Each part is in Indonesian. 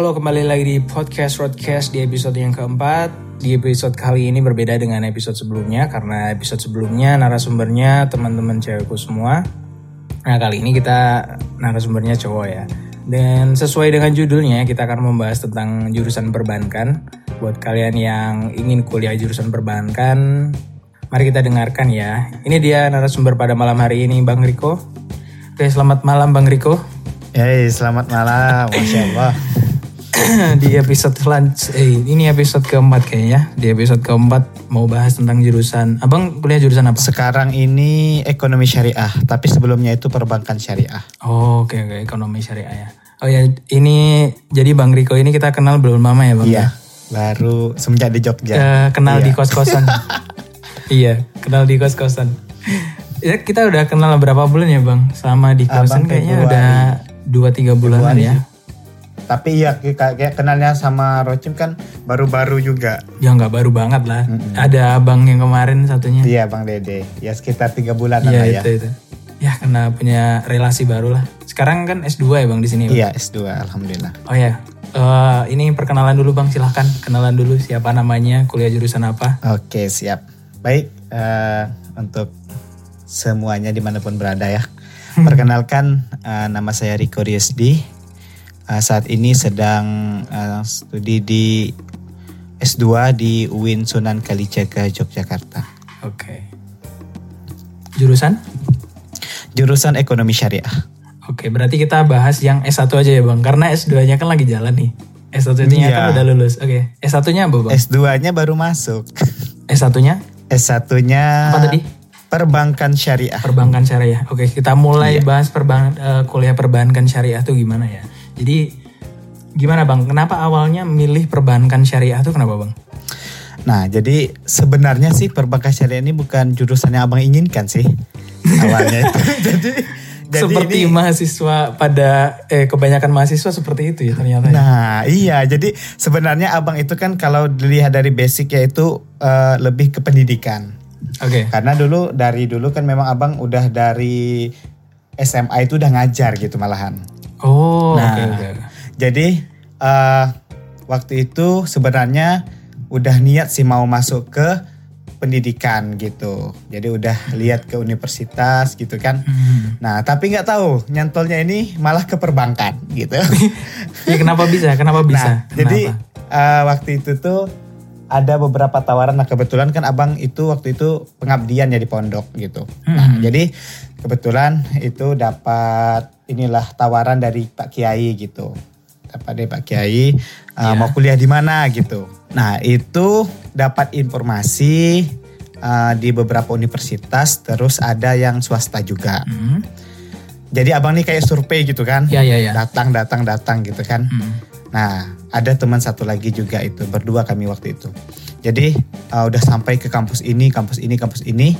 Halo kembali lagi di podcast Roadcast di episode yang keempat. Di episode kali ini berbeda dengan episode sebelumnya karena episode sebelumnya narasumbernya teman-teman cewekku semua. Nah kali ini kita narasumbernya cowok ya. Dan sesuai dengan judulnya kita akan membahas tentang jurusan perbankan. Buat kalian yang ingin kuliah jurusan perbankan, mari kita dengarkan ya. Ini dia narasumber pada malam hari ini Bang Riko. Oke selamat malam Bang Riko. Hey, selamat malam, masya Allah. di episode selanjutnya, eh, ini episode keempat kayaknya. Di episode keempat mau bahas tentang jurusan. Abang kuliah jurusan apa? Sekarang ini ekonomi syariah, tapi sebelumnya itu perbankan syariah. Oh, oke oke ekonomi syariah ya. Oh ya, ini jadi Bang Riko ini kita kenal belum lama ya Bang? Iya, baru semenjak di Jogja. Eh, kenal Iya. di kos-kosan. iya, kenal di kos-kosan. Ya, kita udah kenal berapa bulan ya Bang? Selama di kosan Abang kayaknya Februari. udah 2-3 bulanan Februari ya. Tapi ya kayak, kayak kenalnya sama Rocim kan baru-baru juga. Ya nggak baru banget lah. Ada abang yang kemarin satunya. Iya, Bang Dede. Ya sekitar tiga bulan Iya lah ya. itu itu. Ya karena punya relasi baru lah. Sekarang kan S2 ya bang di sini. Iya, S2, alhamdulillah. Oh ya. Eh, ini perkenalan dulu bang silahkan kenalan dulu siapa namanya kuliah jurusan apa Oke, siap. Baik, eh, untuk semuanya di mana pun berada ya. Perkenalkan, eh, nama saya Riko Riesdi. Eh, saat ini sedang eh, studi di S2 di UIN Sunan Kalijaga, Yogyakarta. oke jurusan Jurusan Ekonomi Syariah. oke berarti kita bahas yang S1 aja ya bang karena S2 nya kan lagi jalan nih S1 nya kan Iya. udah lulus oke S1 nya apa bang S2-nya baru masuk. S1 nya S1-nya Apa tadi? Perbankan Syariah. perbankan syariah oke kita mulai bahas perban eh, kuliah perbankan syariah tuh gimana ya jadi gimana bang kenapa awalnya milih perbankan syariah tuh kenapa bang Nah, jadi sebenarnya sih perbankan syariah ini bukan jurusan yang abang inginkan sih awalnya itu. jadi, jadi seperti ini, mahasiswa pada eh kebanyakan mahasiswa seperti itu ya ternyata. ya. Nah, iya. Jadi sebenarnya abang itu kan kalau dilihat dari basic yaitu eh, lebih ke pendidikan. Oke. Karena dulu dari dulu kan memang abang udah dari SMA itu udah ngajar gitu malahan. Oh, Nah, oke. Jadi eh, waktu itu sebenarnya udah niat sih mau masuk ke pendidikan gitu. Jadi udah lihat ke universitas gitu kan. Hmm. Nah tapi nggak tahu nyantolnya ini malah ke perbankan gitu. Ya kenapa bisa? Kenapa bisa? Nah, jadi Kenapa? eh, waktu itu tuh ada beberapa tawaran. Nah kebetulan kan abang itu waktu itu pengabdian ya di pondok gitu. Nah Hmm. jadi kebetulan itu dapat inilah tawaran dari Pak Kiai gitu. Dapat dari Pak Kiai eh, Iya. mau kuliah di mana gitu. Nah itu dapat informasi eh, di beberapa universitas. Terus ada yang swasta juga. Hmm. Jadi abang nih kayak survei gitu kan. Ya ya ya. Datang datang datang gitu kan. Hmm. Nah, ada teman satu lagi juga itu, berdua kami waktu itu. Jadi uh, udah sampai ke kampus ini, kampus ini, kampus ini.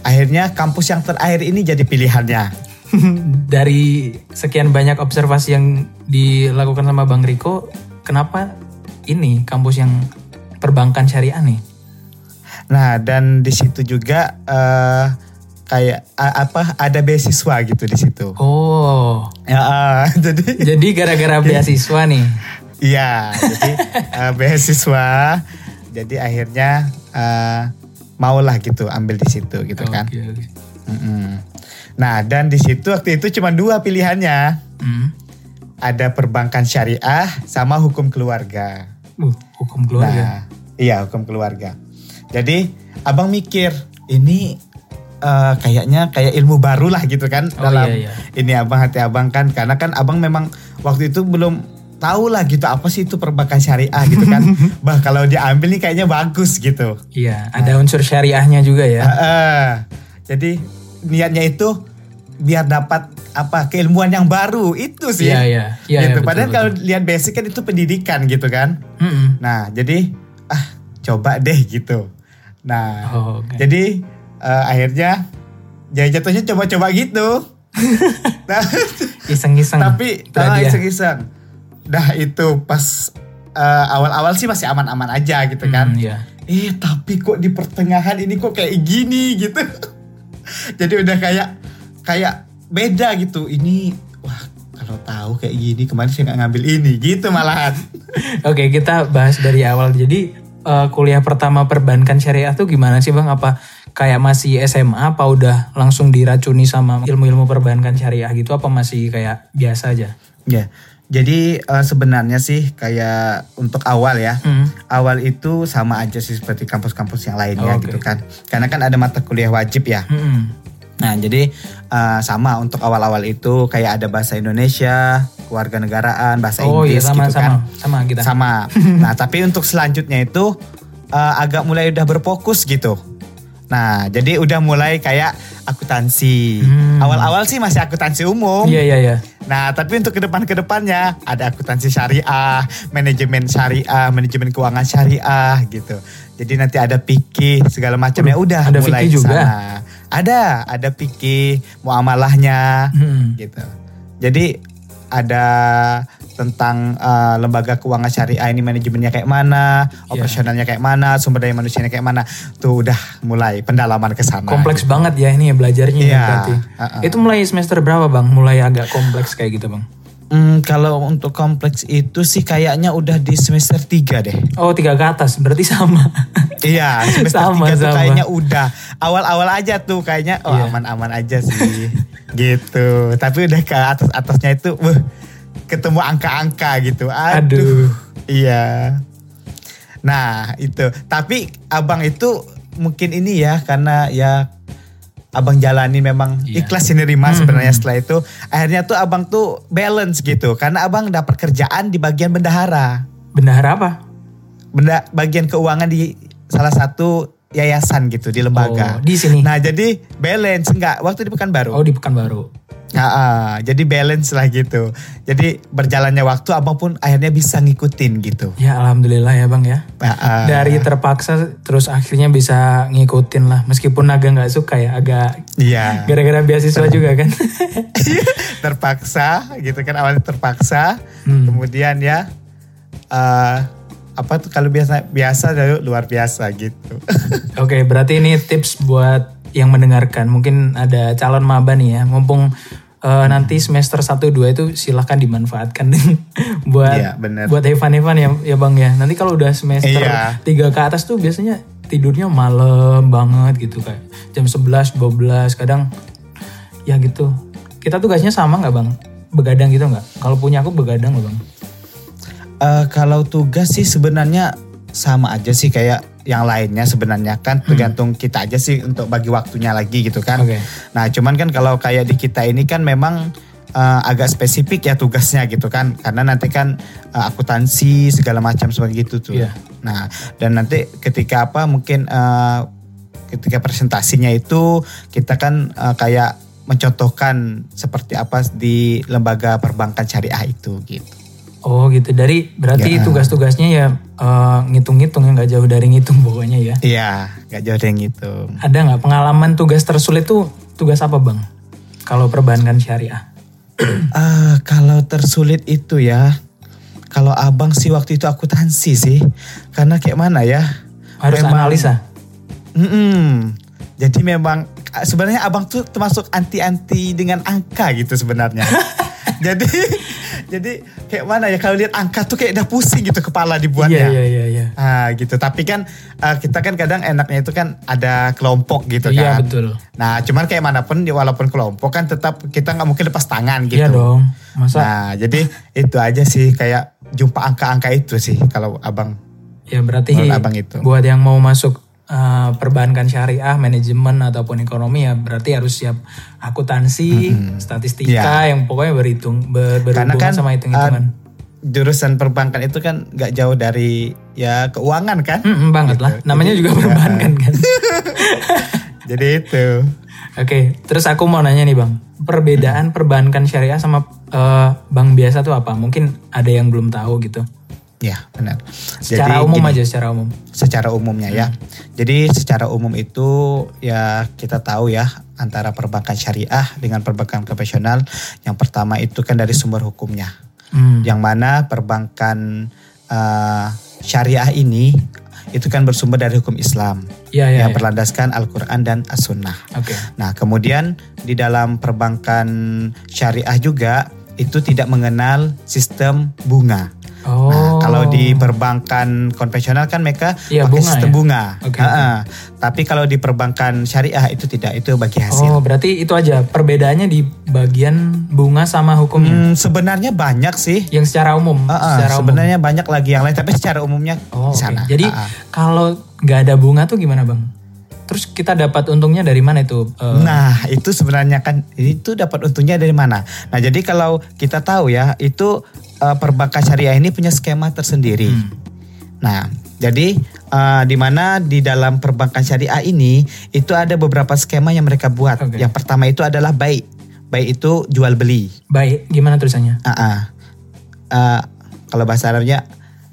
Akhirnya kampus yang terakhir ini jadi pilihannya. Dari sekian banyak observasi yang dilakukan sama Bang Riko, kenapa ini kampus yang perbankan syariah nih? Nah, dan di situ juga eh, kayak a- apa ada beasiswa gitu di situ. Oh, Ya, ah, jadi jadi gara-gara beasiswa nih. iya, jadi eh, beasiswa. Jadi akhirnya eh, maulah gitu ambil di situ gitu kan. Oke, oke. Mm-mm. Nah, dan di situ waktu itu cuma dua pilihannya. Hmm. ada perbankan syariah sama hukum keluarga. Uh, hukum keluarga. Nah, iya hukum keluarga. Jadi abang mikir ini eh, kayaknya kayak ilmu baru lah gitu kan Oh, dalam iya, iya. ini abang hati abang kan karena kan abang memang waktu itu belum tahu lah gitu apa sih itu perbankan syariah gitu kan. bah kalau diambil nih kayaknya bagus gitu. Iya, ada unsur syariahnya juga ya. Heeh. jadi niatnya itu biar dapat apa keilmuan yang baru itu sih. Iya, iya. Iya, iya, gitu. betul, Padahal betul. kalau lihat basic kan itu pendidikan gitu kan. Mm-mm. Nah, jadi ah coba deh gitu. Nah, Oh, oke. jadi eh, akhirnya jadi jatuhnya coba-coba gitu. nah, Iseng-iseng. tapi ah, hadiah. iseng-iseng. Dah itu pas eh, awal-awal sih masih aman-aman aja gitu kan. Hmm, iya. Eh, tapi kok di pertengahan ini kok kayak gini gitu. jadi udah kayak kayak beda gitu. Ini wah kalau tahu kayak gini kemarin saya nggak ngambil ini gitu malahan. Oke, kita bahas dari awal. Jadi eh, kuliah pertama perbankan syariah tuh gimana sih Bang? Apa kayak masih SMA apa udah langsung diracuni sama ilmu-ilmu perbankan syariah gitu apa masih kayak biasa aja? Ya. Jadi eh, sebenarnya sih kayak untuk awal ya. Hmm. Awal itu sama aja sih seperti kampus-kampus yang lainnya Oh, Oke. gitu kan. Karena kan ada mata kuliah wajib ya. Hmm. Nah, jadi eh, sama untuk awal-awal itu kayak ada bahasa Indonesia, kewarganegaraan, bahasa Oh iya Inggris sama gitu sama kan. sama kita. Sama. Nah, tapi untuk selanjutnya itu eh, agak mulai udah berfokus gitu. Nah, jadi udah mulai kayak akuntansi. Hmm. Awal-awal sih masih akuntansi umum. Iya iya iya. Nah, tapi untuk ke depan ke depannya ada akuntansi syariah, manajemen syariah, manajemen keuangan syariah gitu. Jadi nanti ada fikih segala macam ya udah ada mulai fikih juga? sana. Ada, ada fikih, muamalahnya Hmm. gitu. Jadi ada tentang eh, lembaga keuangan syariah ini manajemennya kayak mana, Iya. operasionalnya kayak mana, sumber daya manusianya kayak mana. Tuh udah mulai pendalaman ke sana. Kompleks banget ya ini ya belajarnya ya Iya, berarti. uh-uh. Itu mulai semester berapa Bang? Mulai agak kompleks kayak gitu Bang? Hmm, kalau untuk kompleks itu sih kayaknya udah di semester 3 deh. Oh tiga ke atas berarti sama. Iya, semester Sama, 3 tuh sama. kayaknya udah. Awal-awal aja tuh kayaknya oh Iya. aman-aman aja sih. gitu. Tapi udah ke atas-atasnya itu wah, ketemu angka-angka gitu. Aduh. Aduh. Iya. Nah, itu. Tapi abang itu mungkin ini ya karena ya abang jalani memang Iya. ikhlas ini Rima Hmm. sebenarnya setelah itu akhirnya tuh abang tuh balance gitu karena abang dapat kerjaan di bagian bendahara Bendahara apa? benda bagian keuangan di salah satu yayasan gitu di lembaga. Oh, di sini. Nah jadi balance enggak waktu di Pekanbaru. Oh di Pekanbaru. Ah, ah, jadi balance lah gitu. Jadi berjalannya waktu abang pun akhirnya bisa ngikutin gitu. Ya alhamdulillah ya bang ya. Ah, ah. Dari terpaksa terus akhirnya bisa ngikutin lah. Meskipun agak nggak suka ya, agak Iya. gara-gara beasiswa juga kan. terpaksa gitu kan awalnya terpaksa. Hmm. Kemudian ya eh apa tuh kalau biasa biasa luar biasa gitu. Oke berarti ini tips buat yang mendengarkan. Mungkin ada calon maba nih ya. Mumpung eh, nanti semester 1-2 itu silahkan dimanfaatkan buat Iya, bener. buat Evan-Evan ya, ya bang ya. Nanti kalau udah semester Iya. 3 ke atas tuh biasanya tidurnya malam banget gitu kayak jam 11, 12 kadang ya gitu. Kita tugasnya sama nggak bang? Begadang gitu nggak? Kalau punya aku begadang loh bang. Eh, kalau tugas sih sebenarnya sama aja sih kayak yang lainnya sebenarnya kan tergantung kita aja sih untuk bagi waktunya lagi gitu kan. Oke. Nah cuman kan kalau kayak di kita ini kan memang eh, agak spesifik ya tugasnya gitu kan karena nanti kan eh, akuntansi segala macam seperti gitu tuh. Iya. Nah dan nanti ketika apa mungkin eh, ketika presentasinya itu kita kan eh, kayak mencontohkan seperti apa di lembaga perbankan syariah itu gitu. Oh gitu. Dari berarti Ya. tugas-tugasnya ya eh, ngitung-ngitung ya nggak jauh dari ngitung pokoknya ya. Iya, gak jauh dari itu. Ada nggak pengalaman tugas tersulit tuh tugas apa bang? Kalau perbankan syariah. Ah, kalau tersulit itu ya, kalau abang sih waktu itu akuntansi sih, karena kayak mana ya? Harus Memang- analisa. Mm-mm. Jadi memang ah, sebenarnya abang tuh termasuk anti-anti dengan angka gitu sebenarnya. jadi jadi kayak mana ya kalau lihat angka tuh kayak udah pusing gitu kepala dibuatnya. Iya iya iya. iya. Ah gitu. Tapi kan ah, kita kan kadang enaknya itu kan ada kelompok gitu Iya kan. betul. Nah cuman kayak mana pun walaupun kelompok kan tetap kita nggak mungkin lepas tangan gitu. Iya dong. Masa Nah, jadi itu aja sih kayak jumpa angka-angka itu sih kalau abang. ya berarti abang itu. buat yang mau masuk eh, perbankan syariah, manajemen ataupun ekonomi ya berarti harus siap akuntansi, statistika yang pokoknya berhitung ber. Karena berhubungan kan sama hitung-hitungan. uh, jurusan perbankan itu kan nggak jauh dari ya keuangan kan. Mm, mm, banget lah. gitu. Namanya Jadi, juga ya. perbankan kan. Jadi itu. Oke, terus aku mau nanya nih bang, perbedaan perbankan syariah sama eh, bank biasa tuh apa? Mungkin ada yang belum tahu gitu. Ya benar. Secara Jadi umum gini, aja, secara umum. Secara umumnya ya. Jadi secara umum itu ya kita tahu ya antara perbankan syariah dengan perbankan konvensional. Yang pertama itu kan dari sumber hukumnya. Hmm. yang mana perbankan eh, syariah ini itu kan bersumber dari hukum Islam Iya, iya. yang iya. berlandaskan Al-Quran dan As-Sunnah. Oke. Nah kemudian di dalam perbankan syariah juga itu tidak mengenal sistem bunga. Oh. Nah, kalau di perbankan konvensional kan mereka Iya, pakai bunga sistem ya? bunga. Oke, Ha-ha. Tapi kalau di perbankan syariah itu tidak, itu bagi hasil. Oh, berarti itu aja perbedaannya di bagian bunga sama hukumnya. Hmm, sebenarnya banyak sih. Yang secara umum, Ha-ha, secara umum. sebenarnya banyak lagi yang lain, tapi secara umumnya Oh, di sana. Jadi Ha-ha. kalau nggak ada bunga tuh gimana bang? Terus kita dapat untungnya dari mana itu? Eh, Nah, itu sebenarnya kan itu dapat untungnya dari mana? Nah, jadi kalau kita tahu ya, itu eh, perbankan syariah ini punya skema tersendiri. Hmm. Nah, jadi eh, di mana di dalam perbankan syariah ini itu ada beberapa skema yang mereka buat. Oke. Yang pertama itu adalah baik. Baik itu jual beli. baik, gimana tulisannya? Ah, ah. Eh, kalau bahasa Arabnya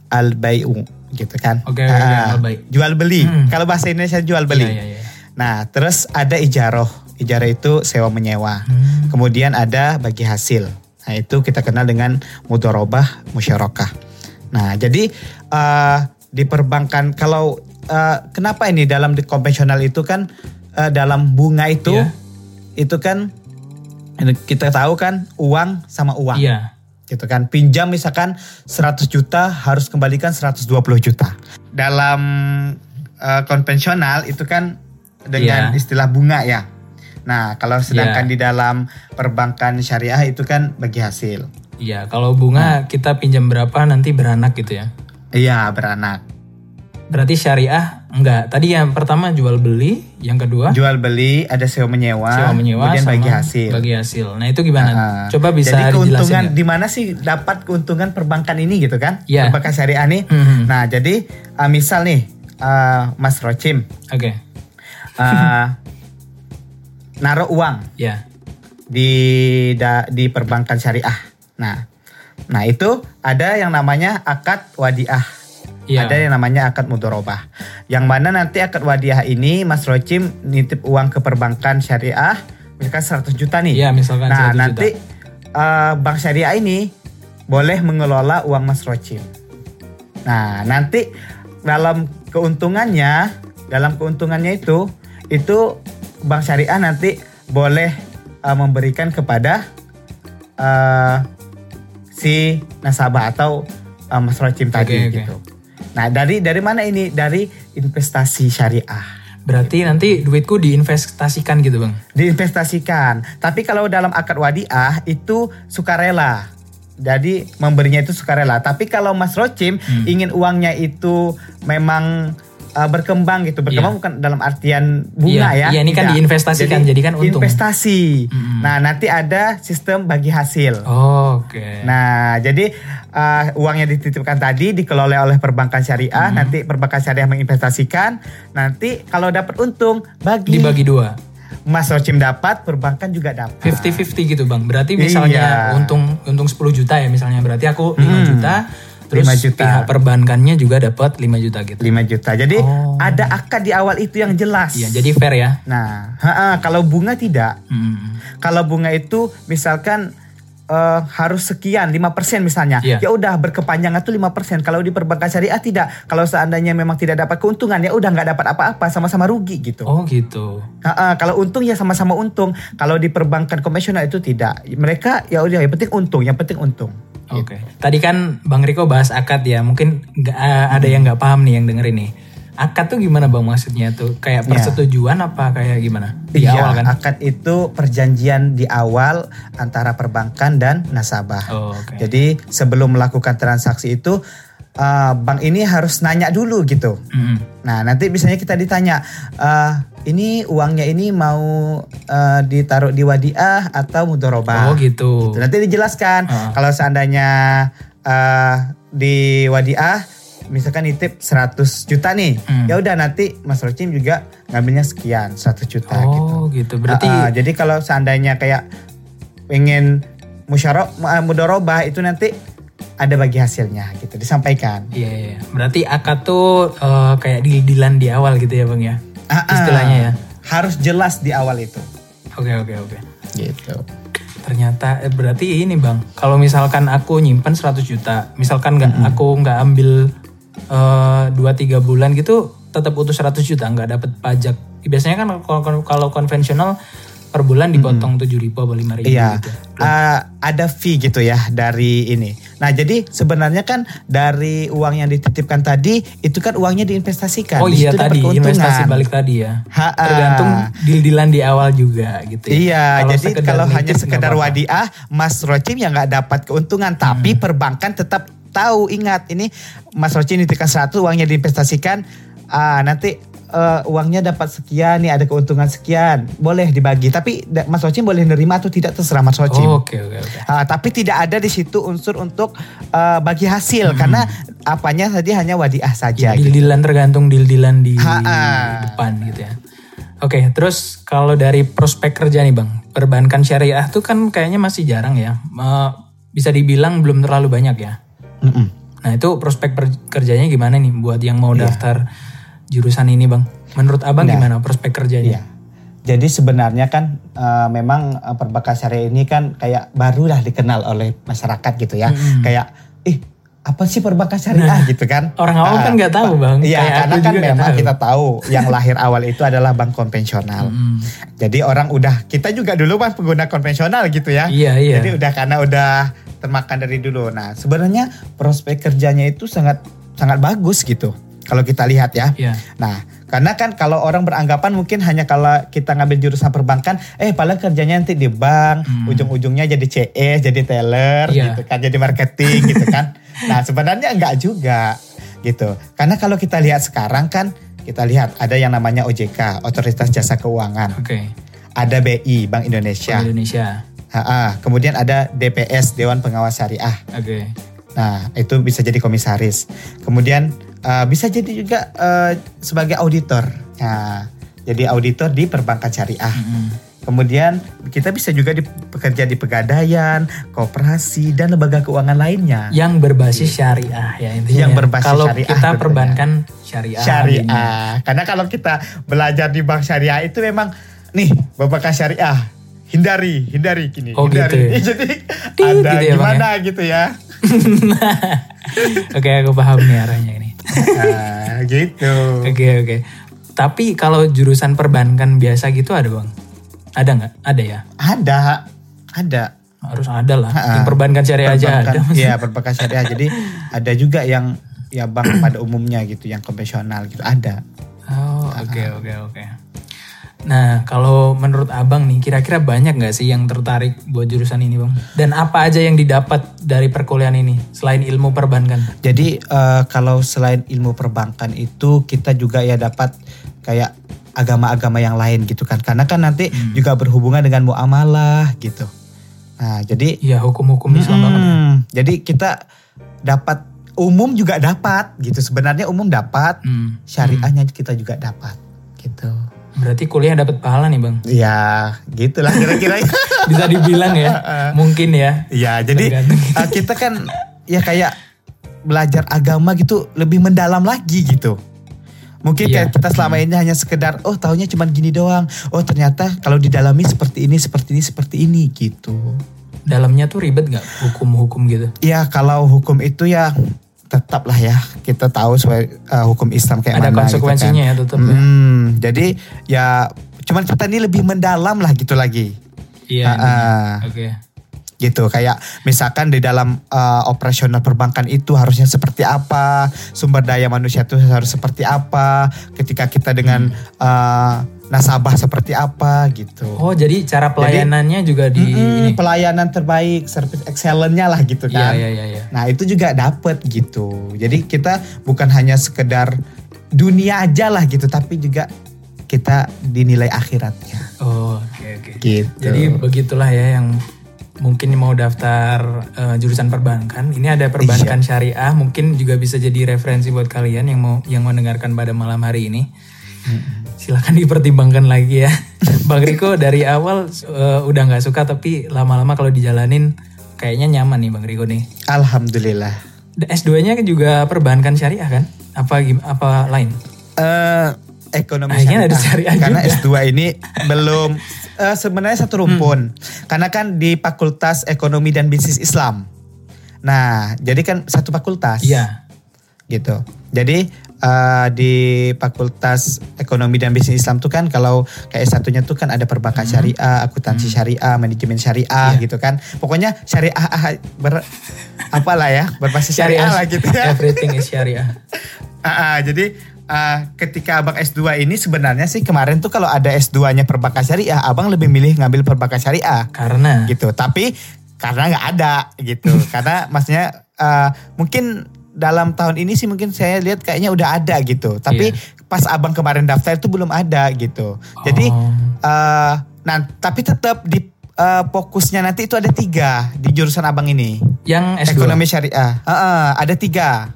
al bai'u gitu kan. Oke, oke, Ah, al-bai'. Jual beli. Hmm. Kalau bahasa Indonesia jual beli. Iya, iya, iya. Nah, terus ada ijaroh. Ijarah itu sewa menyewa. Hmm. Kemudian ada bagi hasil. Nah, itu kita kenal dengan mudorobah musyarakah. Nah, jadi eh, di perbankan kalau eh, kenapa ini dalam di konvensional itu kan eh, dalam bunga itu Iya. itu kan kita tahu kan uang sama uang Iya. Gitu kan pinjam misalkan 100 juta harus kembalikan 120 juta dalam eh, konvensional itu kan dengan Iya. istilah bunga ya nah kalau sedangkan Iya. di dalam perbankan syariah itu kan bagi hasil Iya, kalau bunga kita pinjam berapa nanti beranak gitu ya. iya beranak Berarti syariah enggak. Tadi yang pertama jual beli, yang kedua jual beli ada sewa menyewa, sewa menyewa kemudian bagi hasil Bagi hasil. Nah, itu gimana? Ah. Coba bisa jadi keuntungan di mana sih dapat keuntungan perbankan ini gitu kan Iya. perbankan syariah nih Mhm. nah jadi eh, misal nih eh, Mas Rochim Oke. eh, naruh uang Ya. di da- di perbankan syariah. Nah, nah itu ada yang namanya akad wadiah. Iya. Ada yang namanya akad mudorobah. Yang mana nanti akad wadiah ini Mas Rochim nitip uang ke perbankan syariah misalkan 100 juta nih. Iya, misalkan nah, 100 juta. nanti eh, bank syariah ini boleh mengelola uang Mas Rochim. Nah, nanti dalam keuntungannya, dalam keuntungannya itu, itu bank syariah nanti boleh eh, memberikan kepada eh, si nasabah atau eh, Mas Rochim tadi Oke, oke. gitu. Nah, dari dari mana ini? Dari investasi syariah. Berarti nanti duitku diinvestasikan gitu, Bang. diinvestasikan. Tapi kalau dalam akad wadiah itu sukarela. Jadi memberinya itu sukarela. Tapi kalau Mas Rochim Hmm. ingin uangnya itu memang uh, berkembang gitu. Berkembang Iya. bukan dalam artian bunga Iya, ya. iya, ini kan Tidak. diinvestasikan, jadi kan untung. Investasi. Hmm. Nah, nanti ada sistem bagi hasil. Oh, Oke. Nah, jadi uh, uang yang dititipkan tadi dikelola oleh perbankan syariah, Hmm. nanti perbankan syariah menginvestasikan, nanti kalau dapat untung bagi Dibagi dua. Mas Rochim dapat, perbankan juga dapat. 50-50 gitu, Bang. Berarti misalnya Iya. untung untung 10 juta ya misalnya. Berarti aku 5 Hmm. juta. Terus 5 juta. pihak perbankannya juga dapat 5 juta gitu. 5 juta. Jadi Oh. ada akad di awal itu yang jelas. Iya, jadi fair ya. Nah, ha-ha, kalau bunga tidak. Hmm. Kalau bunga itu misalkan eh, harus sekian 5% misalnya. Iya. Ya udah berkepanjangan tuh 5%. Kalau di perbankan syariah tidak. Kalau seandainya memang tidak dapat keuntungan ya udah nggak dapat apa-apa, sama-sama rugi gitu. Oh gitu. Ha-ha, kalau untung ya sama-sama untung. Kalau di perbankan konvensional itu tidak. Mereka ya udah yang penting untung, yang penting untung. Oke. Tadi kan Bang Riko bahas akad ya. Mungkin nggak eh, ada yang nggak paham nih yang denger ini. Akad tuh gimana Bang maksudnya tuh? Kayak Iya. persetujuan apa kayak gimana? Di Iya, awal kan? akad itu perjanjian di awal antara perbankan dan nasabah. Oh, oke. Jadi sebelum melakukan transaksi itu uh, bank ini harus nanya dulu gitu. Mm-mm. Nah nanti biasanya kita ditanya, uh, ini uangnya ini mau uh, ditaruh di wadiah atau mudorobah. Oh gitu. Gitu. Nanti dijelaskan Ah. kalau seandainya uh, di wadiah misalkan nitip 100 juta nih. Hmm. Ya udah nanti Mas Rochim juga ngambilnya sekian 100 juta gitu. Oh gitu. Berarti Ah, ah, jadi kalau seandainya kayak pengen musyarok mudorobah itu nanti ada bagi hasilnya gitu disampaikan. Iya, iya. iya. Berarti akad tuh eh, kayak deal-dealan di awal gitu ya Bang ya? Ah, ah. Istilahnya ya? Harus jelas di awal itu. Oke, oke, oke. Gitu. Ternyata eh, berarti ini Bang, kalau misalkan aku nyimpen 100 juta, misalkan nggak Hmm. aku nggak ambil dua 2 3 bulan gitu tetap utuh 100 juta nggak dapat pajak. Biasanya kan kalau, kalau konvensional per bulan dipotong tujuh ribu atau lima ribu Iya, gitu. uh, ada fee gitu ya dari ini. Nah, jadi sebenarnya kan dari uang yang dititipkan tadi itu kan uangnya diinvestasikan. Oh iya tadi investasi balik tadi ya. Ha, ah. Tergantung deal-dealan di awal juga gitu. ya. Iya, jadi sekedar kalau hanya sekedar wadiah, Mas Rocim ya nggak dapat keuntungan, tapi Hmm. perbankan tetap tahu ingat ini Mas Rocim nitipkan 100 uangnya diinvestasikan, ah nanti eh, uangnya dapat sekian nih ada keuntungan sekian, boleh dibagi. Tapi Mas Rocim boleh nerima atau tidak terserah Mas Rocim. Oh, Oke oke oke. Ah, tapi tidak ada di situ unsur untuk eh, bagi hasil karena apanya tadi hanya wadiah saja. gitu. Deal-dealan tergantung deal-dealan di Ha-ha. depan gitu ya. Oke, terus kalau dari prospek kerja nih bang, perbankan syariah tuh kan kayaknya masih jarang ya. Eh, bisa dibilang belum terlalu banyak ya. Mm-mm. Nah itu prospek kerjanya gimana nih buat yang mau Iya. daftar jurusan ini bang? Menurut abang Nah, gimana prospek kerjanya? Iya. Jadi sebenarnya kan eh, memang eh, perbankan syariah ini kan kayak baru lah dikenal oleh masyarakat gitu ya. Mm-mm. Kayak ih apa sih perbankan syariah gitu kan? Orang awam Ah, kan nggak tahu bang. Iya, karena kan memang tahu. kita tahu yang lahir awal itu adalah bank konvensional. Mm. Jadi orang udah kita juga dulu kan pengguna konvensional gitu ya. Iya iya. Jadi udah karena udah termakan dari dulu. Nah, sebenarnya prospek kerjanya itu sangat sangat bagus gitu. Kalau kita lihat ya. Iya. Nah, karena kan kalau orang beranggapan mungkin hanya kalau kita ngambil jurusan perbankan, eh paling kerjanya nanti di bank, Hmm. ujung-ujungnya jadi CS, jadi teller Iya. gitu kan, jadi marketing gitu kan. Nah, sebenarnya enggak juga gitu. Karena kalau kita lihat sekarang kan kita lihat ada yang namanya OJK, Otoritas Jasa Keuangan. Oke. Ada BI, Bank Indonesia. Bank Indonesia. Ha-ha. Kemudian ada DPS, Dewan Pengawas Syariah. Oke. Nah, itu bisa jadi komisaris. Kemudian uh, bisa jadi juga uh, sebagai auditor. Nah, jadi auditor di perbankan syariah. Mm-mm. Kemudian kita bisa juga di, bekerja di pegadaian, koperasi dan lembaga keuangan lainnya. Yang berbasis syariah ya intinya. Yang ya. berbasis Kalau syariah, kita betul perbankan syariah. Syariah. Karena kalau kita belajar di bank syariah itu memang nih perbankan syariah hindari, hindari gini, Oh, hindari. gitu ya. Jadi Tit ada gitu ya, gimana gitu ya. Oke aku paham nih arahnya ini. Nah, gitu. Oke oke. Tapi kalau jurusan perbankan biasa gitu ada bang? Ada nggak? Ada ya. Ada, ada. Harus ada lah. Yang perbankan syariah aja ada. Iya, perbankan syariah. Jadi ada juga yang ya bank pada umumnya gitu, yang konvensional gitu ada. Oh oke oke oke. Nah kalau menurut abang nih kira-kira banyak nggak sih yang tertarik buat jurusan ini bang? Dan apa aja yang didapat dari perkuliahan ini selain ilmu perbankan? Jadi eh, kalau selain ilmu perbankan itu kita juga ya dapat kayak agama-agama yang lain gitu kan. Karena kan nanti Hmm. juga berhubungan dengan muamalah gitu. Nah, jadi Iya hukum-hukum Islam banget. ya. Hmm, jadi kita dapat umum juga dapat gitu. Sebenarnya umum dapat, Hmm. syariahnya kita juga dapat gitu. Berarti kuliah dapat pahala nih bang? Ya, gitulah kira-kira. Bisa dibilang ya, mungkin ya. Iya, jadi uh, kita kan ya kayak belajar agama gitu lebih mendalam lagi gitu. Mungkin Iya. kayak kita selama ini hanya sekedar oh taunya cuma gini doang. Oh ternyata kalau didalami seperti ini, seperti ini, seperti ini gitu. Dalamnya tuh ribet nggak hukum-hukum gitu? Ya kalau hukum itu ya tetaplah ya kita tahu sesuai uh, hukum Islam kayak Ada mana konsekuensinya ya tetap ya. Hmm, jadi ya cuman kita ini lebih mendalam lah gitu lagi. Iya. Ah, intinya. ah. Oke. Gitu kayak misalkan di dalam uh, operasional perbankan itu harusnya seperti apa sumber daya manusia itu harus seperti apa ketika kita dengan uh, nasabah seperti apa gitu Oh jadi cara pelayanannya juga di Mm-mm, ini. pelayanan terbaik service excellent-nya lah gitu Iya kan iya iya. iya. nah itu juga dapet gitu jadi kita bukan hanya sekedar dunia aja lah gitu tapi juga kita dinilai akhiratnya Oh oke oke. gitu Jadi begitulah ya yang mungkin mau daftar eh, jurusan perbankan. Ini ada perbankan Iya. syariah, mungkin juga bisa jadi referensi buat kalian yang mau yang mendengarkan pada malam hari ini. Silakan dipertimbangkan lagi ya. Bang Riko dari awal eh, udah nggak suka tapi lama-lama kalau dijalanin kayaknya nyaman nih Bang Riko nih. alhamdulillah S2-nya kan juga perbankan syariah kan? Apa gim- apa lain? eh ekonomi Akhirnya ada syariah karena juga. S2 ini belum eh, sebenarnya satu rumpun karena kan di Fakultas Ekonomi dan Bisnis Islam nah jadi kan satu fakultas Iya. gitu jadi uh, di Fakultas Ekonomi dan Bisnis Islam tuh kan kalau kayak satunya tuh kan ada perbankan syariah, akuntansi syariah, manajemen syariah Iya. gitu kan. Pokoknya syariah ah, ber apalah ya berbasis syariah, lah gitu ya. Everything is syariah. Ah, ah, jadi ah, ketika abang S2 ini sebenarnya sih kemarin tuh kalau ada S2-nya perbankan syariah, abang lebih milih ngambil perbankan syariah Karena gitu. Tapi karena nggak ada gitu. karena maksudnya ah, mungkin dalam tahun ini sih mungkin saya lihat kayaknya udah ada gitu. Tapi Iya. pas abang kemarin daftar itu belum ada gitu. Jadi Oh. eh, nah tapi tetap di eh, fokusnya nanti itu ada tiga di jurusan abang ini. yang S2. Ekonomi syariah. Heeh, ada tiga.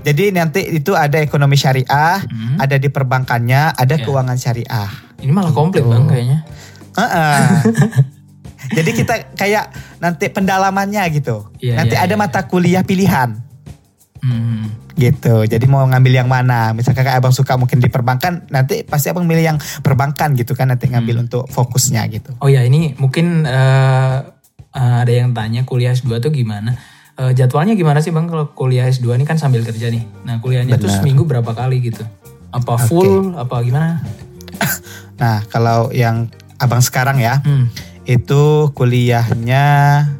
Jadi nanti itu ada ekonomi syariah, Hmm. ada di perbankannya, ada Iya. keuangan syariah. Ini malah komplit Gitu. bang kayaknya. Heeh. Jadi kita kayak nanti pendalamannya gitu. Iya, nanti iya, ada iya. mata kuliah pilihan Hmm. gitu. Jadi mau ngambil yang mana? Misalkan kayak abang suka mungkin di perbankan, nanti pasti abang milih yang perbankan gitu kan nanti ngambil Hmm. untuk fokusnya gitu. Oh ya ini mungkin eh, ada yang tanya kuliah S2 tuh gimana? Eh, jadwalnya gimana sih bang kalau kuliah S2 ini kan sambil kerja nih. Nah kuliahnya tuh Benar. seminggu berapa kali gitu? Apa full? Apa gimana? Nah kalau yang abang sekarang ya, Hmm. itu kuliahnya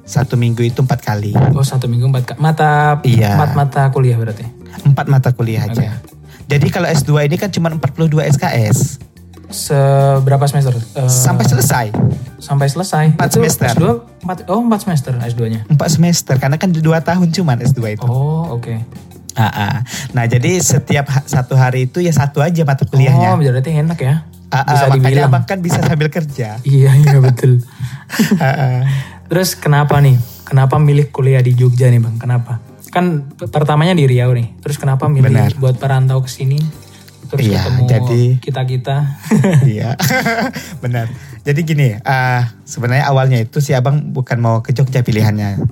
satu minggu itu empat kali. Oh satu minggu empat mata Iya. empat mata kuliah berarti. Empat mata kuliah aja. Jadi kalau S2 ini kan cuma 42 SKS. Seberapa semester? Eh, Sampai selesai. sampai selesai. Empat Itu semester. S2 empat, oh empat semester S2-nya. Empat semester. Karena kan dua tahun cuman S2 itu. Oh oke. Ah, ah. Nah jadi setiap ha- satu hari itu ya satu aja mata Oh kuliahnya. berarti enak ya. Ah, Bisa makanya dibilang. abang kan bisa sambil kerja. Iya iya betul. Terus kenapa nih? Kenapa milih kuliah di Jogja nih bang? Kenapa? Kan pertamanya di Riau nih. Terus kenapa milih Benar. buat perantau ke sini? Terus Iya, ketemu jadi- kita kita. Iya, benar. Jadi gini, ah, sebenarnya awalnya itu si abang bukan mau ke Jogja pilihannya.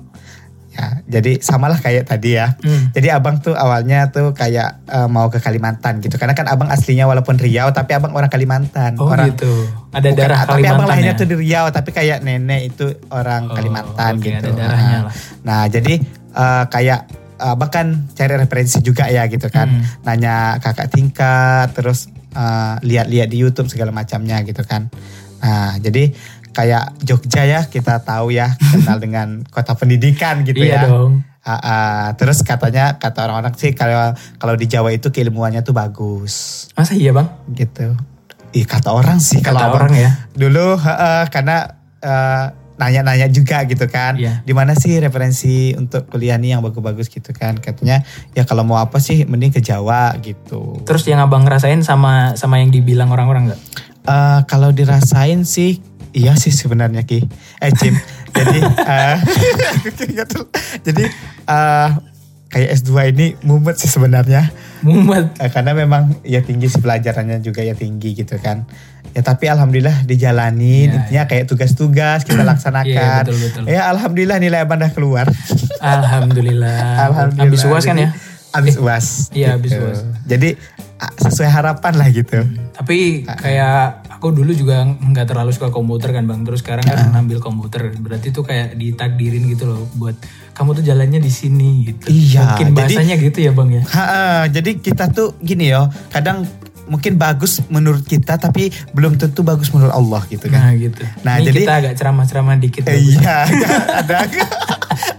Ya, jadi samalah kayak tadi ya. Hmm. Jadi abang tuh awalnya tuh kayak eh, mau ke Kalimantan gitu. Karena kan abang aslinya walaupun Riau, tapi abang orang Kalimantan. Oh orang, gitu. Ada bukan- darah Tapi abang Kalimantan lahirnya ya. tuh di Riau, tapi kayak nenek itu orang Oh, Kalimantan oke, gitu. ada darahnya Nah, lah. Nah, jadi eh, kayak abang kan cari referensi juga ya gitu kan. Hmm. Nanya kakak tingkat, terus eh, lihat-lihat di YouTube segala macamnya gitu kan. Nah, jadi kayak Jogja ya kita tahu ya kenal dengan kota pendidikan gitu iya ya. dong. Ah, ah. terus katanya kata orang-orang sih kalau kalau di Jawa itu keilmuannya tuh bagus Masa iya bang? gitu. Ih kata orang sih Kata kalau abang orang ya. dulu ah, ah, karena eh, nanya-nanya juga gitu kan. Iya. Di mana sih referensi untuk kuliah nih yang bagus-bagus gitu kan. Katanya ya kalau mau apa sih mending ke Jawa gitu. Terus yang abang ngerasain sama sama yang dibilang orang-orang nggak? Eh, kalau dirasain sih iya sih sebenarnya Ki. Eh Jim. jadi eh, jadi eh, kayak S2 ini mumet sih sebenarnya. Mumet. Eh, karena memang ya tinggi sih pelajarannya juga ya tinggi gitu kan. Ya tapi alhamdulillah dijalani, Iya, intinya kayak tugas-tugas kita Iya laksanakan. betul betul. Ya alhamdulillah nilai abang dah keluar. Alhamdulillah. alhamdulillah. Habis uas kan Jadi, ya? Abis uas. Iya, habis gitu. UAS. Jadi sesuai harapan lah gitu. Tapi kayak aku dulu juga nggak terlalu suka komputer kan bang. Terus sekarang kan ngambil komputer. Berarti tuh kayak ditakdirin gitu loh buat kamu tuh jalannya di sini gitu. Iya, Mungkin jadi- bahasanya gitu ya bang ya. Ha, ah, jadi kita tuh gini yo, kadang mungkin bagus menurut kita tapi belum tentu bagus menurut Allah gitu kan. Nah gitu. Nah, Ini jadi- kita agak ceramah-ceramah dikit. Eh, iya, ada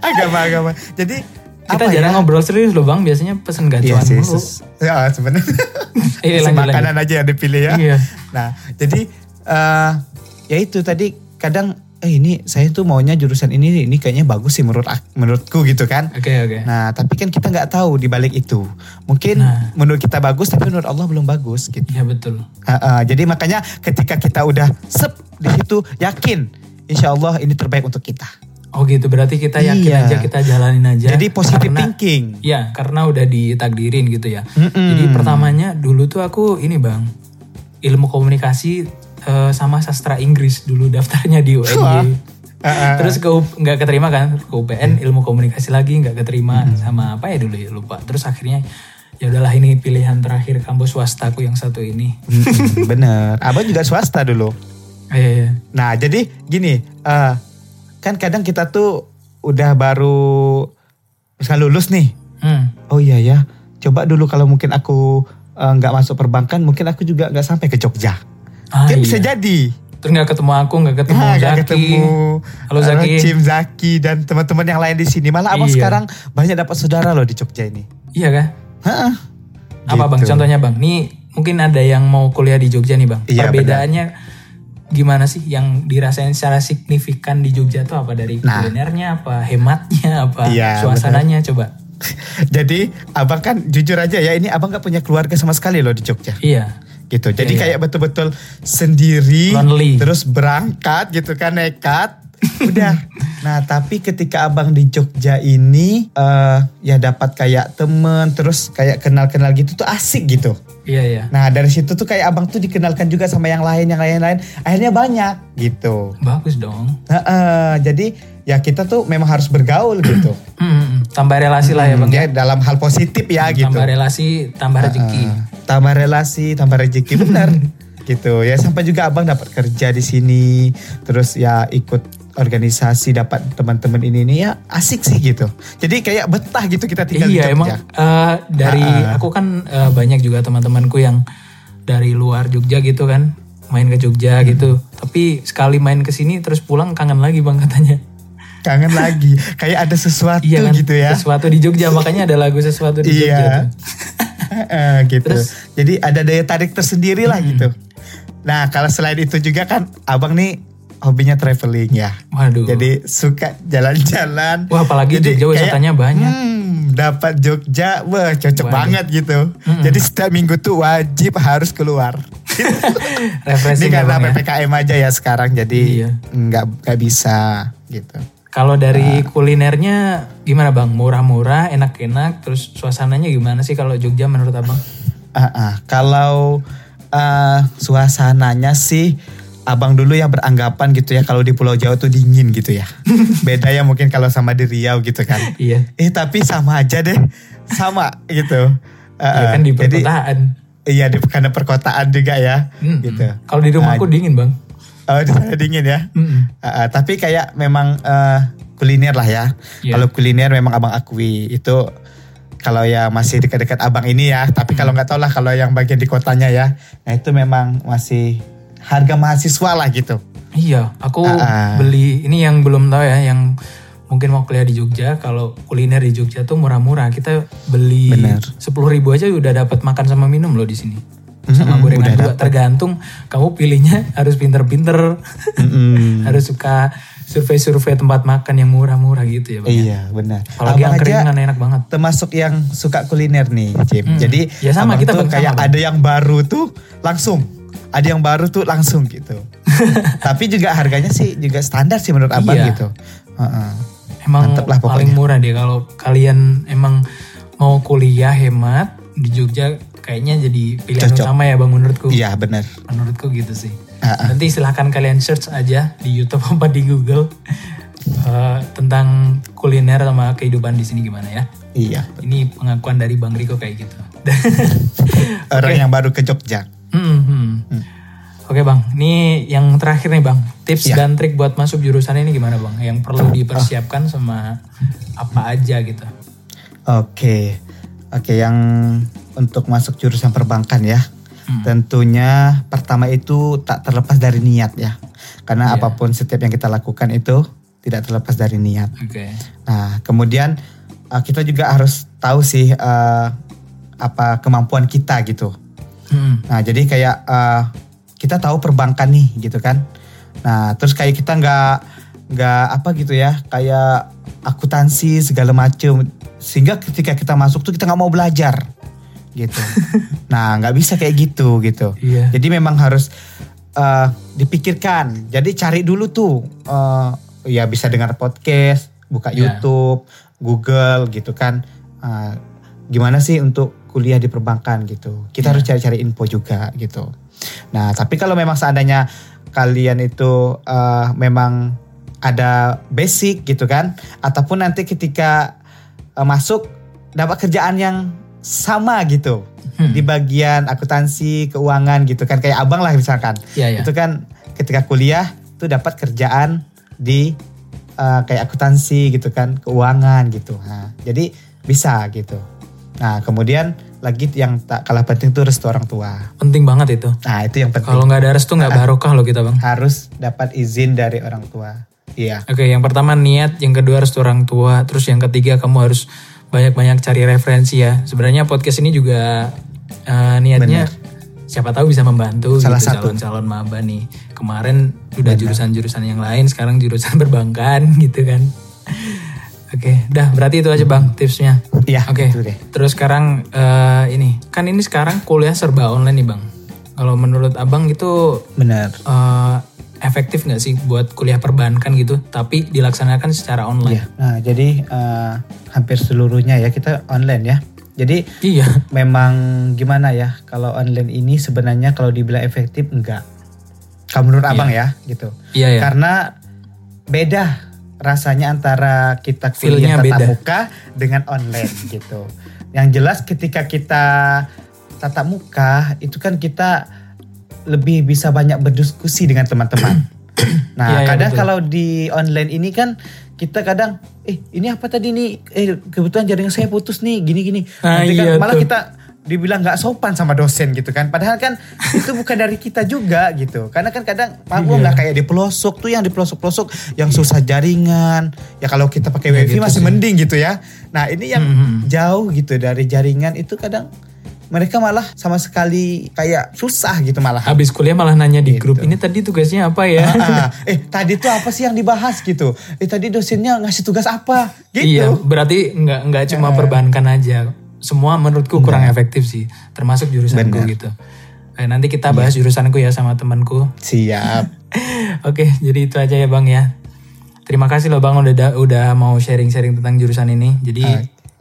agama-agama. Jadi Kita apa jarang ya? ngobrol serius loh bang. Biasanya pesen Iya gacuan mulu. sus- ya sebenarnya. Iya, makanan aja yang dipilih ya. Iya. Nah, jadi eh ya itu tadi kadang eh ini saya tuh maunya jurusan ini ini kayaknya bagus sih menurut menurutku gitu kan. Oke oke. Nah, tapi kan kita nggak tahu di balik itu. Mungkin Nah. menurut kita bagus tapi menurut Allah belum bagus gitu. Iya betul. Ha, ha, jadi makanya ketika kita udah sep di situ yakin insya Allah ini terbaik untuk kita. Oh gitu. Berarti kita yakin Iya. aja kita jalanin aja. Jadi positive Karena- thinking. Ya, karena udah ditakdirin gitu ya. Mm-mm. Jadi pertamanya dulu tuh aku ini bang, ilmu komunikasi eh, sama sastra Inggris dulu daftarnya di Wah. UNY. Ha, ha. Terus ke nggak keterima kan, ke UPN ilmu komunikasi lagi nggak keterima sama apa ya dulu ya lupa. Terus akhirnya ya udahlah ini pilihan terakhir kampus swastaku yang satu ini. Mm-mm, Bener. Abang juga swasta dulu. Eh, Nah jadi gini, eh, kan kadang kita tuh udah baru misalnya lulus nih. hmm, Oh iya ya, coba dulu kalau mungkin aku eh, nggak masuk perbankan, mungkin aku juga nggak sampai ke Jogja. Ah, kan iya. bisa jadi. Terus nggak ketemu aku, nggak ketemu Ah, Zaki. nggak ketemu Halo Zaki. eh, Cim Zaki dan teman-teman yang lain di sini. Malah abang Iya. sekarang banyak dapat saudara loh di Jogja ini. Iya kah? Heeh. Apa bang? Gitu. Contohnya bang? Nih mungkin ada yang mau kuliah di Jogja nih bang. Iya, Perbedaannya gimana sih yang dirasain secara signifikan di Jogja tuh apa dari Nah. kulinernya, apa hematnya, apa Iya, suasananya coba? Jadi abang kan jujur aja ya ini abang nggak punya keluarga sama sekali loh di Jogja. Iya. Gitu. Jadi Iya, kayak betul-betul sendiri, Lonely. terus berangkat gitu kan nekat. Udah. Nah tapi ketika abang di Jogja ini eh ya dapat kayak temen, terus kayak kenal-kenal gitu tuh asik gitu. Iya iya. Nah dari situ tuh kayak abang tuh dikenalkan juga sama yang lain, yang lain-lain. Akhirnya banyak gitu. Bagus dong. Heeh, jadi ya kita tuh memang harus bergaul gitu. Hmm, tambah relasi lah ya bang. ya dalam hal positif ya gitu. Tambah relasi, tambah rezeki. Ah, tambah relasi, tambah rezeki benar. gitu ya sampai juga abang dapat kerja di sini, terus ya ikut organisasi dapat teman-teman ini ini ya asik sih gitu. Jadi kayak betah gitu kita tinggal di Iya Jogja. emang eh, dari ah. aku kan eh, banyak juga teman-temanku yang dari luar Jogja gitu kan main ke Jogja Hmm. gitu. Tapi sekali main ke sini terus pulang kangen lagi bang katanya. Kangen lagi, kayak ada sesuatu Iya kan gitu ya. sesuatu di Jogja makanya ada lagu sesuatu di Jogja. Iya. Eh, gitu. Terus? Jadi ada daya tarik tersendiri lah gitu. Nah kalau selain itu juga kan abang nih hobinya traveling ya. Waduh. Jadi suka jalan-jalan. Wah apalagi Jadi Jogja wisatanya banyak. Hmm, dapat Jogja, wah cocok Waduh. banget gitu. Jadi setiap minggu tuh wajib harus keluar. Ini Refreshing ya, karena Bang, ya. ppkm aja ya sekarang, jadi Iya. nggak nggak bisa gitu. Kalau dari kulinernya gimana bang? Murah-murah, enak-enak, terus suasananya gimana sih kalau Jogja menurut abang? Ah, ah. Kalau ah, suasananya sih abang dulu yang beranggapan gitu ya kalau di Pulau Jawa tuh dingin gitu ya. Beda ya mungkin kalau sama di Riau gitu kan. Iya. Eh tapi sama aja deh, sama gitu. Ah, Ya kan di Jadi, perkotaan. Iya di karena perkotaan juga ya, Mm-mm. gitu. Kalau di rumahku dingin bang. Oh di sana dingin ya. Mm-mm. Ah, ah. tapi kayak memang eh, kuliner lah ya. Iya. Kalau kuliner memang abang akui itu kalau ya masih dekat-dekat abang ini ya. Tapi kalau nggak tahu lah kalau yang bagian di kotanya ya. Nah itu memang masih harga mahasiswa lah gitu. Iya, aku Ah, ah. beli ini yang belum tahu ya, yang mungkin mau kuliah di Jogja. Kalau kuliner di Jogja tuh murah-murah. Kita beli sepuluh ribu aja udah dapat makan sama minum loh di sini. Sama Mm-mm, gorengan juga. Tergantung kamu pilihnya harus pinter-pinter, Mm-mm. harus suka survei-survei tempat makan yang murah-murah gitu ya bang. ya? Iya benar. Abang yang keringan enak banget. termasuk yang suka kuliner nih, Jim. Hmm. Jadi Ya sama, kita tuh sama, kayak bang. ada yang baru tuh langsung, ada yang baru tuh langsung gitu. Tapi juga harganya sih juga standar sih menurut abang Iya. gitu. Heeh. Emang Mantep lah paling murah deh kalau kalian emang mau kuliah hemat di Jogja kayaknya jadi pilihan Cocok. utama ya bang menurutku. Iya benar. Menurutku gitu sih. Ah. Nanti silahkan kalian search aja di YouTube apa di Google eh, tentang kuliner sama kehidupan di sini gimana ya. Iya. Ini pengakuan dari Bang Riko kayak gitu. Orang yang baru ke Jogja. Hmm, hmm. Oke bang, ini yang terakhir nih bang, tips Ya. dan trik buat masuk jurusan ini gimana bang? Yang perlu dipersiapkan sama apa aja gitu? Oke. Oke, yang untuk masuk jurusan perbankan ya. Hmm. Tentunya pertama itu tak terlepas dari niat ya. Karena Iya. apa pun setiap yang kita lakukan itu tidak terlepas dari niat. Oke. Nah, kemudian uh, kita juga harus tahu sih uh, apa kemampuan kita gitu. Hmm. Nah, jadi kayak uh, kita tahu perbankan nih gitu kan. Nah, terus kayak kita nggak nggak apa gitu ya, kayak akuntansi segala macem. Sehingga ketika kita masuk tuh kita nggak mau belajar gitu. nah, nggak bisa kayak gitu gitu. Iya. Jadi memang harus uh, dipikirkan. Jadi cari dulu tuh, uh, ya bisa dengar podcast, buka Ya. YouTube, Google gitu kan. Uh, gimana sih untuk kuliah di perbankan gitu. Kita Ya. harus cari-cari info juga gitu. Nah, tapi kalau memang seandainya kalian itu uh, memang ada basic gitu kan, ataupun nanti ketika uh, masuk dapat kerjaan yang sama gitu Hmm. di bagian akuntansi, keuangan gitu kan kayak abang lah misalkan. Iya, iya. Itu kan ketika kuliah tuh dapat kerjaan di uh, kayak akuntansi gitu kan, keuangan gitu. Nah, jadi bisa gitu. Nah kemudian lagi yang tak kalah penting tuh restu orang tua. Penting banget itu. Nah itu yang penting. Kalau nggak ada restu nggak barokah loh kita bang. Harus dapat izin dari orang tua. Iya. Oke, yang pertama niat, yang kedua restu orang tua, terus yang ketiga kamu harus banyak-banyak cari referensi ya. Sebenarnya podcast ini juga eh, niatnya siapa tahu bisa membantu Salah gitu satu. calon-calon maba nih. Kemarin udah jurusan-jurusan yang lain, sekarang jurusan perbankan gitu kan. Oke, dah berarti itu aja bang tipsnya. Iya. Oke, deh. terus sekarang eh, ini kan ini sekarang kuliah serba online nih bang. Kalau menurut abang itu Benar. eh, efektif nggak sih buat kuliah perbankan gitu, tapi dilaksanakan secara online? Iya. Nah jadi eh, hampir seluruhnya ya kita online ya. Jadi Iya. memang gimana ya kalau online ini sebenarnya kalau dibilang efektif enggak. Kalau menurut abang ya gitu. Iya ya. Karena beda rasanya antara kita kuliah tatap muka dengan online gitu. Yang jelas ketika kita tatap muka itu kan kita lebih bisa banyak berdiskusi dengan teman-teman. nah, Iya, iya, kadang betul. kalau di online ini kan kita kadang eh ini apa tadi nih? Eh kebetulan jaringan saya putus nih, gini-gini. Ah, Nanti kan iya malah tuh. kita dibilang nggak sopan sama dosen gitu kan. Padahal kan itu bukan dari kita juga gitu. Karena kan kadang maklum Iya. lah kayak di pelosok tuh yang di pelosok-pelosok yang susah jaringan. Ya kalau kita pakai Ya, wifi gitu masih sih. mending gitu ya. Nah ini yang Mhm. jauh gitu dari jaringan itu kadang mereka malah sama sekali kayak susah gitu malah. Habis kuliah malah nanya di grup Gitu. ini tadi tugasnya apa ya? Ah, eh tadi tuh apa sih yang dibahas gitu? Eh tadi dosennya ngasih tugas apa? Iya, Gitu. berarti nggak nggak cuma perbankan aja. Semua menurutku kurang efektif sih, termasuk jurusanku Benar. gitu. Eh, nanti kita bahas jurusanku ya sama temanku. Siap. Oke, jadi itu aja ya bang ya. Terima kasih loh bang udah udah mau sharing-sharing tentang jurusan ini. Jadi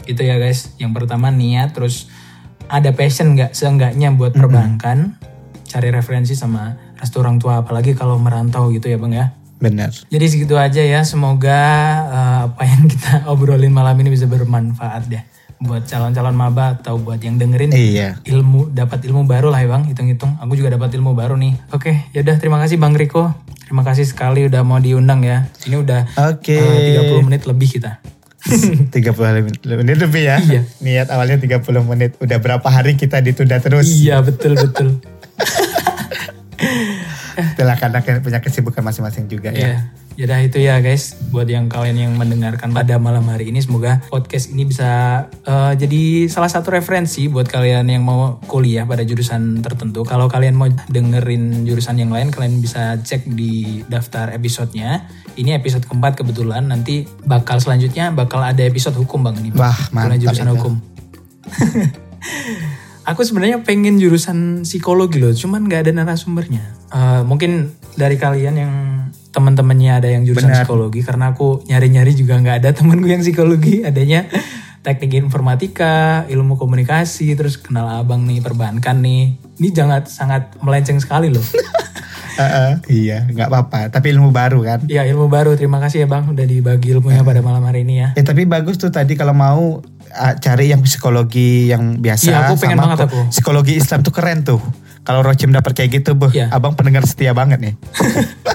itu ya guys. Yang pertama niat, terus ada passion nggak seenggaknya buat perbankan, cari referensi sama restu orang tua, apalagi kalau merantau gitu ya bang ya. Benar. Jadi segitu aja ya. Semoga eh, apa yang kita obrolin malam ini bisa bermanfaat deh buat calon-calon maba atau buat yang dengerin Iya. ilmu dapat ilmu baru lah ya bang hitung-hitung aku juga dapat ilmu baru nih oke yaudah terima kasih bang Riko terima kasih sekali udah mau diundang ya ini udah Oke. eh, 30 menit lebih kita 30 menit lebih ya. Iya. Niat awalnya 30 menit. Udah berapa hari kita ditunda terus. iya betul betul Itulah karena punya kesibukan masing-masing juga ya. Yaudah itu ya guys, buat yang kalian yang mendengarkan pada malam hari ini semoga podcast ini bisa eh, jadi salah satu referensi buat kalian yang mau kuliah pada jurusan tertentu. Kalau kalian mau dengerin jurusan yang lain, kalian bisa cek di daftar episodenya. Ini episode keempat kebetulan. Nanti bakal selanjutnya bakal ada episode hukum bang ini. Wah, mantap jurusan itu. hukum. Aku sebenarnya pengen jurusan psikologi loh, cuman nggak ada narasumbernya. Eh, mungkin dari kalian yang teman-temannya ada yang jurusan Benar. psikologi, karena aku nyari-nyari juga nggak ada temanku yang psikologi, adanya teknik informatika, ilmu komunikasi, terus kenal abang nih perbankan nih. Ini jangan sangat melenceng sekali loh. Heeh, iya, nggak apa-apa. Tapi ilmu baru kan. ya ilmu baru, terima kasih ya bang udah dibagi ilmunya pada malam hari ini ya. Eh tapi bagus tuh tadi kalau mau ah, cari yang psikologi yang biasa Iya, aku pengen sama banget aku. psikologi Islam tuh keren tuh. Kalau Rocim dapat kayak gitu, boh, Iya. abang pendengar setia banget nih.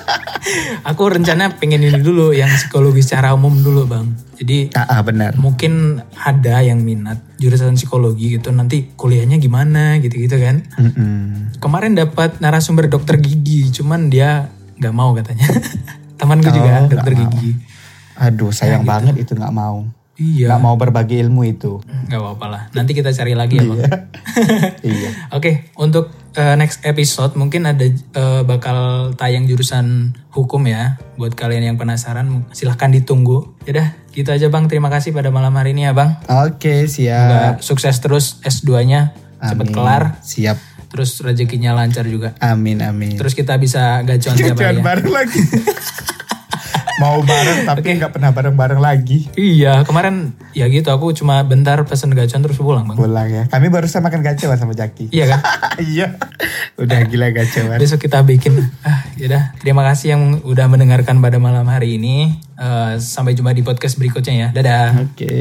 Aku rencana pengen ini dulu, yang psikologi secara umum dulu bang. Jadi Ah, ah, benar. mungkin ada yang minat jurusan psikologi gitu nanti kuliahnya gimana gitu-gitu kan Mm-mm. kemarin dapat narasumber dokter gigi cuman dia nggak mau katanya temanku juga Oh, dokter nggak mau. gigi Aduh, sayang banget itu nggak mau. Iya Nggak mau berbagi ilmu itu. nggak apa-apa lah nanti kita cari lagi ya bang iya. Oke, untuk uh, next episode mungkin ada uh, bakal tayang jurusan hukum ya. Buat kalian yang penasaran, silahkan ditunggu. Yaudah, gitu aja bang. Terima kasih pada malam hari ini ya bang. Oke, siap. Semoga sukses terus S2-nya, cepet kelar. Siap. Terus rezekinya lancar juga. Amin, amin. Terus kita bisa gacuan tiap hari ya. bareng lagi. mau bareng tapi nggak pernah bareng-bareng lagi. Iya, kemarin ya gitu. Aku cuma bentar pesen gacuan terus pulang bang. Pulang ya. Kami barusan makan gacewan sama Jaki. Iya kan? iya. Udah gila gacewan. Besok kita bikin. Ah, yaudah. Terima kasih yang udah mendengarkan pada malam hari ini. Eh, sampai jumpa di podcast berikutnya ya. Dadah. Oke.